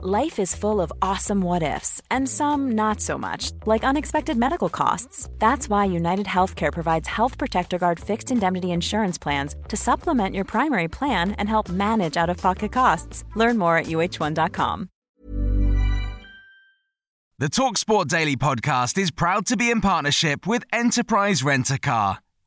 Life is full of awesome what ifs, and some not so much, like unexpected medical costs. That's why United Healthcare provides Health Protector Guard fixed indemnity insurance plans to supplement your primary plan and help manage out of pocket costs. Learn more at uh1.com. The Talksport Daily podcast is proud to be in partnership with Enterprise Rent a Car.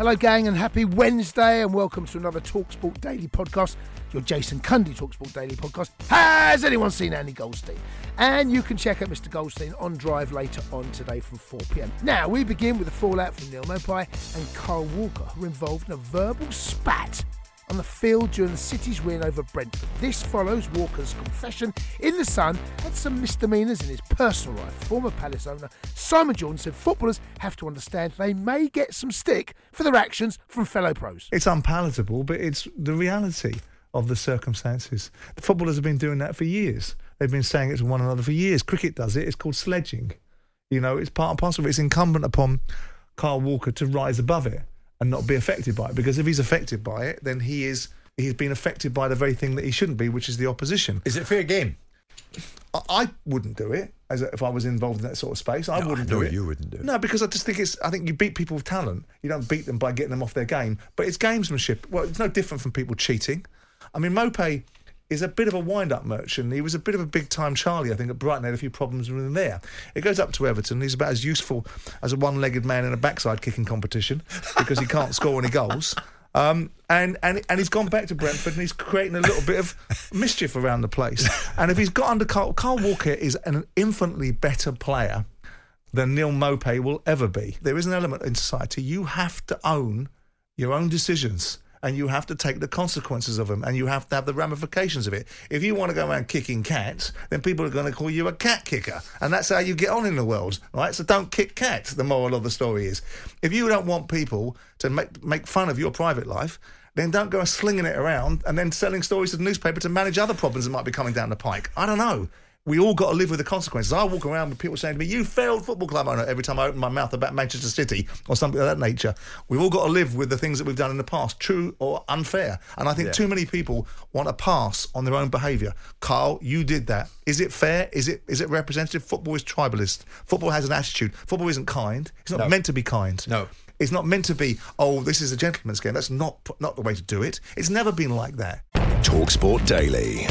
Hello, gang, and happy Wednesday, and welcome to another Talksport Daily podcast. Your Jason Cundy Talksport Daily podcast. Has anyone seen Andy Goldstein? And you can check out Mr. Goldstein on Drive later on today from 4 pm. Now, we begin with the fallout from Neil Maupay and Kyle Walker, who were involved in a verbal spat on the field during the City's win over Brentford. This follows Walker's confession in The Sun had some misdemeanours in his personal life. Former Palace owner Simon Jordan said footballers have to understand they may get some stick for their actions from fellow pros. It's unpalatable, but it's the reality of the circumstances. The footballers have been doing that for years. They've been saying it to one another for years. Cricket does it. It's called sledging. You know, it's part and parcel. It's incumbent upon Kyle Walker to rise above it and not be affected by it. Because if he's affected by it, then he is he's been affected by the very thing that he shouldn't be, which is the opposition. Is it fair game? I, I wouldn't do it as a, if I was involved in that sort of space. I No, wouldn't I do it. you wouldn't do it. No, because I just think it's. I think you beat people with talent. You don't beat them by getting them off their game. But it's gamesmanship. Well, it's no different from people cheating. I mean, Maupay is a bit of a wind-up merchant. He was a bit of a big-time Charlie. I think at Brighton had a few problems with him there. It goes up to Everton. He's about as useful as a one-legged man in a backside kicking competition because he can't score any goals. Um, and, and and he's gone back to Brentford and he's creating a little bit of mischief around the place. And if he's got under Kyle, Kyle Walker is an infinitely better player than Neil Maupay will ever be. There is an element in society you have to own your own decisions and you have to take the consequences of them and you have to have the ramifications of it. If you want to go around kicking cats, then people are going to call you a cat kicker. And that's how you get on in the world, right? So don't kick cats, the moral of the story is. If you don't want people to make, make fun of your private life, then don't go slinging it around and then selling stories to the newspaper to manage other problems that might be coming down the pike. I don't know. We all got to live with the consequences. I walk around with people saying to me, "You failed football club owner." Every time I open my mouth about Manchester City or something of that nature, we've all got to live with the things that we've done in the past, true or unfair. And I think Yeah. too many people want to pass on their own behaviour. Kyle, you did that. Is it fair? Is it is it representative? Football is tribalist. Football has an attitude. Football isn't kind. It's not No. meant to be kind. No. It's not meant to be, oh, this is a gentleman's game. That's not not the way to do it. It's never been like that. Talksport Daily.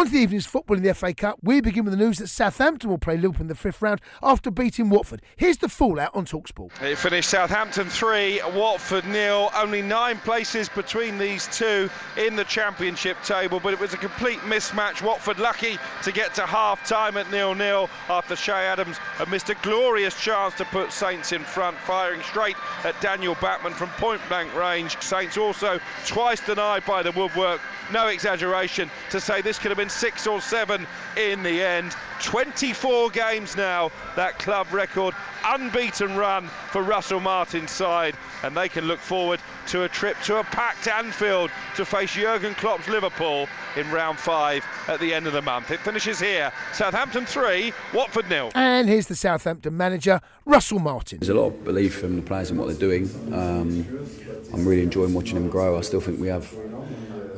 On to the evening's football in the FA Cup. We begin with the news that Southampton will play Liverpool in the fifth round after beating Watford. Here's the fallout on Talksport. It finished Southampton 3, Watford nil. Only nine places between these two in the Championship table, but it was a complete mismatch. Watford lucky to get to half time at nil nil after Che Adams had missed a glorious chance to put Saints in front, firing straight at Daniel Bachmann from point blank range. Saints also twice denied by the woodwork. No exaggeration to say this could have been six or seven in the end. 24 games now, that club record, unbeaten run for Russell Martin's side, and they can look forward to a trip to a packed Anfield to face Jurgen Klopp's Liverpool in round five at the end of the month. It finishes here. Southampton 3, Watford nil. And here's the Southampton manager, Russell Martin. There's a lot of belief from the players in what they're doing. Um, I'm really enjoying watching them grow. I still think we have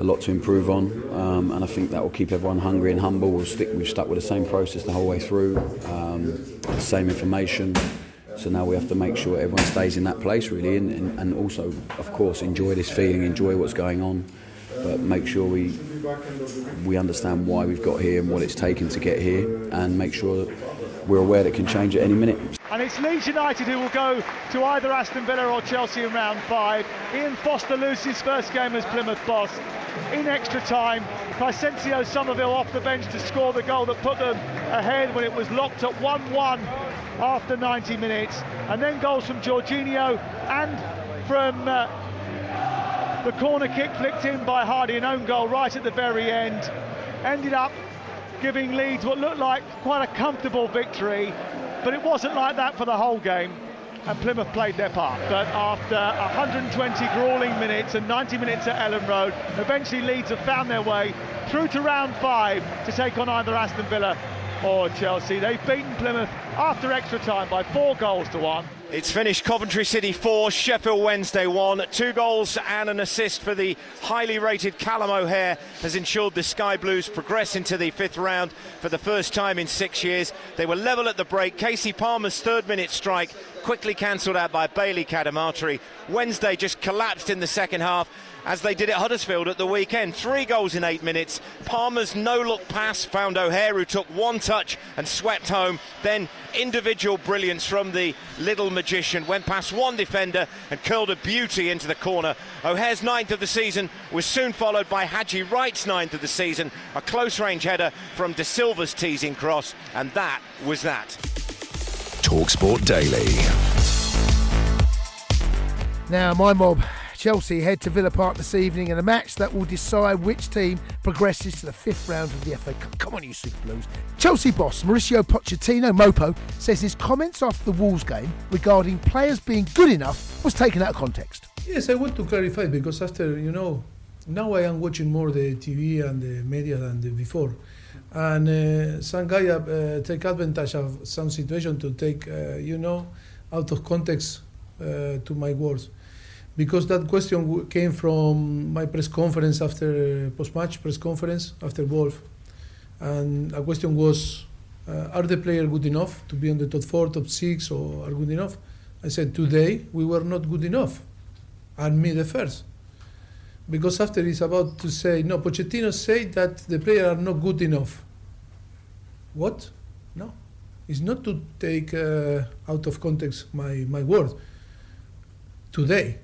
a lot to improve on, um, and I think that will keep everyone hungry and humble. We'll stick, we've stuck with the same process the whole way through, um, the same information. So now we have to make sure everyone stays in that place really, and, and, and also, of course, enjoy this feeling, enjoy what's going on, but make sure we we understand why we've got here and what it's taken to get here, and make sure that we're aware that it can change at any minute. And it's Leeds United who will go to either Aston Villa or Chelsea in round five. Ian Foster loses his first game as Plymouth boss. In extra time, Crysencio Summerville off the bench to score the goal that put them ahead when it was locked at 1-1 after 90 minutes. And then goals from Jorginho and from uh, the corner kick flicked in by Hardy, an own goal right at the very end. ended up giving Leeds what looked like quite a comfortable victory, but it wasn't like that for the whole game. And Plymouth played their part. But after 120 grueling minutes and 90 minutes at Elland Road, eventually Leeds have found their way through to round five to take on either Aston Villa or Chelsea. They've beaten Plymouth after extra time by four goals to one. It's finished Coventry City 4, Sheffield Wednesday 1. Two goals and an assist for the highly rated Callum O'Hare has ensured the Sky Blues progress into the fifth round for the first time in six years. They were level at the break. Kasey Palmer's third minute strike quickly cancelled out by Bailey Cadamarteri. Wednesday just collapsed in the second half as they did at Huddersfield at the weekend. Three goals in eight minutes. Palmer's no look pass found O'Hare, who took one touch and swept home. Then individual brilliance from the little magician went past one defender and curled a beauty into the corner. O'Hare's ninth of the season was soon followed by Haji Wright's ninth of the season, a close range header from Dasilva's teasing cross, and that was that. Talksport Daily. Now, my mob, Chelsea head to Villa Park this evening in a match that will decide which team progresses to the fifth round of the FA Cup. Come on, you Super Blues. Chelsea boss Mauricio Pochettino, Mopo, says his comments after the Wolves game regarding players being good enough was taken out of context. Yes, I want to clarify because after, you know, now I am watching more the TV and the media than the before. And uh, some guy uh, take advantage of some situation to take, uh, you know, out of context uh, to my words. Because that question came from my press conference after post-match press conference after Wolf, and a question was, uh, are the players good enough to be on the top four, top six, or are good enough? I said today we were not good enough, and me the first. Because after it's about to say no, Pochettino said that the players are not good enough. What? No, it's not to take uh, out of context my my word. Today,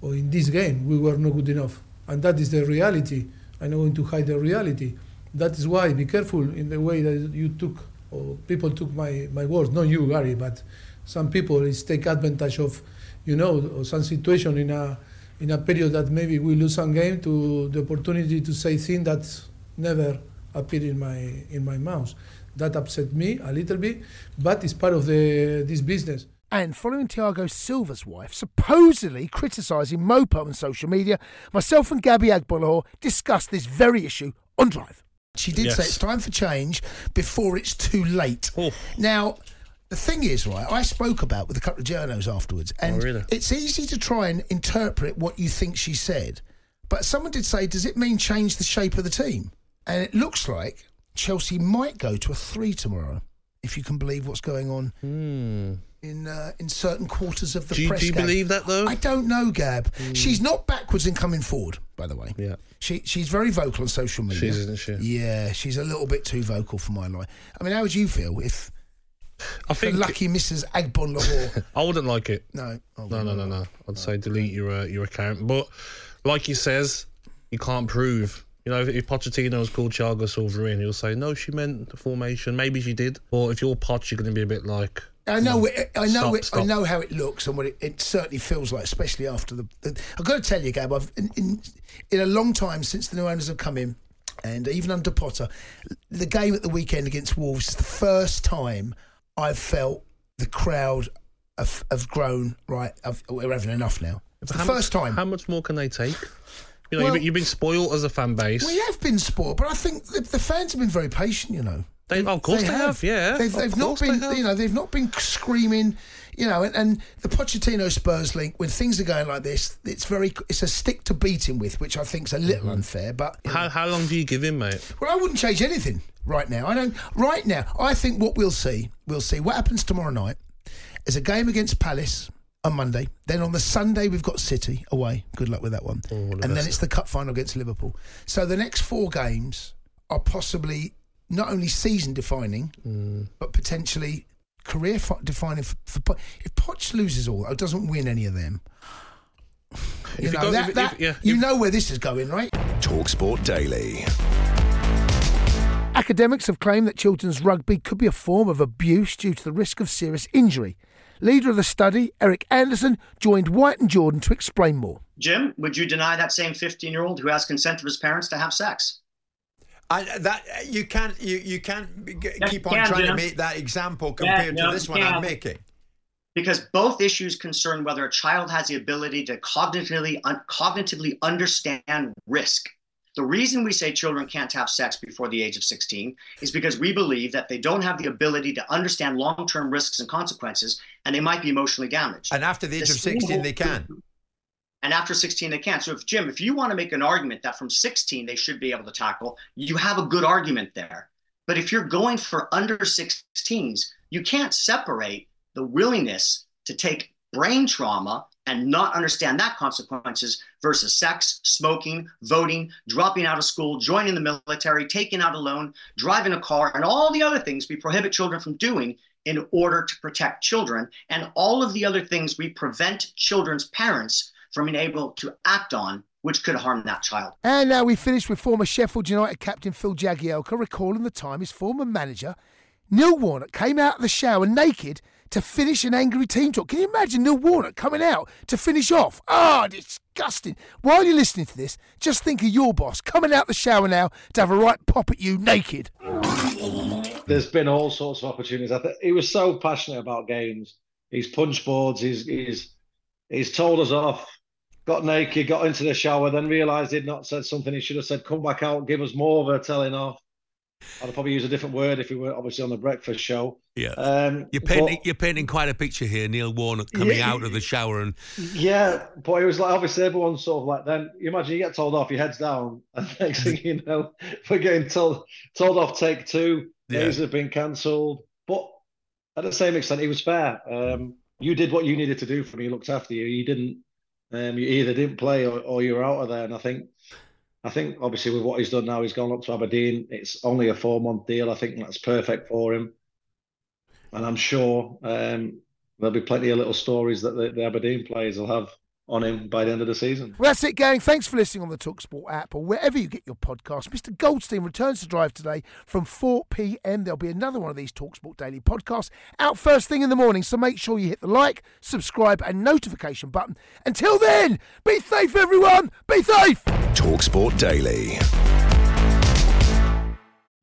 or in this game, we were not good enough, and that is the reality. I'm not going to hide the reality. That is why be careful in the way that you took or people took my, my words. Not you, Gary, but some people is take advantage of, you know, some situation in a in a period that maybe we lose some game to the opportunity to say things that never appear in my in my mouth. That upset me a little bit, but it's part of the this business. And following Thiago Silva's wife supposedly criticising Mopo on social media, myself and Gabby Agbonlahor discussed this very issue on Drive. She did say it's time for change before it's too late. Oh. Now, the thing is, right, I spoke about with a couple of journos afterwards, and oh, really? it's easy to try and interpret what you think she said. But someone did say, does it mean change the shape of the team? And it looks like Chelsea might go to a three tomorrow, if you can believe what's going on in uh, in certain quarters of the. Do you- press. do you Gab. believe that, though? I don't know, Gab. She's not backwards in coming forward, by the way. Yeah. She she's very vocal on social media. She is, isn't she? Yeah, she's a little bit too vocal for my line. I mean, how would you feel if I the think lucky Mrs. Agbonlahor? I wouldn't like it. no, oh, No, no, no, no. I'd say delete your uh, your account. But like he says, you can't prove. You know, if, if Pochettino has called Thiago Silva in, he'll say no, she meant the formation. Maybe she did. Or if you're Poch, you're going to be a bit like. I know, it, I know, Stop, it, I know how it looks and what it, it certainly feels like, especially after the. the I've got to tell you, Gab, I've in, in in a long time since the new owners have come in, and even under Potter, the game at the weekend against Wolves is the first time I've felt the crowd have, have grown. Right, have, we're having enough now. It's the How first much, time. How much more can they take? You know, Well- you've, been, you've been spoiled as a fan base. We have been spoiled, but I think the, the fans have been very patient. You know, They, of course they, have. Yeah, they've, they've not course they been. You know, they've not been screaming. You know, and, and the Pochettino Spurs link when things are going like this, it's very. It's a stick to beat him with, which I think is a little mm-hmm. unfair. But know. How, how long do you give him, mate? well, I wouldn't change anything right now. I don't. Right now, I think what we'll see, we'll see what happens tomorrow night. Is a game against Palace on Monday. Then on the Sunday we've got City away. Good luck with that one. and then it's the cup final against Liverpool. So the next four games are possibly not only season defining, but potentially career fi- defining for, for Po- if Poch loses all or doesn't win any of them. You know, you go- that, if- that, if- yeah, you if- know where this is going, right? Talksport Daily. Academics have claimed that children's rugby could be a form of abuse due to the risk of serious injury. Leader of the study, Eric Anderson, joined White and Jordan to explain more. Jim, would you deny that same 15 year old who has consent of his parents to have sex? I, that you can't you you can't keep on can, trying Jim. to make that example compared Yeah, no, to this you one I'm making. because both issues concern whether a child has the ability to cognitively un- cognitively understand risk. The reason we say children can't have sex before the age of 16 is because we believe that they don't have the ability to understand long-term risks and consequences and they might be emotionally damaged. And after the age The of 16, they can. And after 16, they can't. So, if Jim, if you want to make an argument that from 16 they should be able to tackle, you have a good argument there. But if you're going for under 16s, you can't separate the willingness to take brain trauma and not understand that consequences versus sex, smoking, voting, dropping out of school, joining the military, taking out a loan, driving a car, and all the other things we prohibit children from doing in order to protect children, and all of the other things we prevent children's parents from being able to act on, which could harm that child. And now we finish with former Sheffield United captain Phil Jagielka recalling the time his former manager Neil Warnock came out of the shower naked to finish an angry team talk. Can you imagine Neil Warnock coming out to finish off? Ah, disgusting. While you're listening to this, just think of your boss coming out the shower now to have a right pop at you naked. There's been all sorts of opportunities. I think he was so passionate about games. He's punch boards. He's he's he's told us off. Got naked, got into the shower, then realised he'd not said something he should have said. Come back out, give us more of a telling off. I'd probably use a different word if we were obviously on the breakfast show. Yeah. Um, You're but- painting, you're painting quite a picture here, Neil Warnock coming Yeah. out of the shower and Yeah, but it was like obviously everyone's sort of like then you imagine you get told off, your head's down, and next thing you know, we're getting told told off take two, Yeah. days have been cancelled. But at the same extent, he was fair. Um, you did what you needed to do for me, he looked after you. You didn't um, you either didn't play or, or you were out of there. And I think I think obviously with what he's done now, he's gone up to Aberdeen. It's only a four month deal. I think that's perfect for him. And I'm sure um, there'll be plenty of little stories that the, the Aberdeen players will have on him by the end of the season. Well, that's it, gang. Thanks for listening on the Talksport app or wherever you get your podcast. Mr. Goldstein returns to drive today from 4 p.m. There'll be another one of these Talksport daily podcasts out first thing in the morning. So make sure you hit the like, subscribe, and notification button. Until then, be safe, everyone. Be safe. Talksport Daily.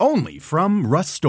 Only from Rust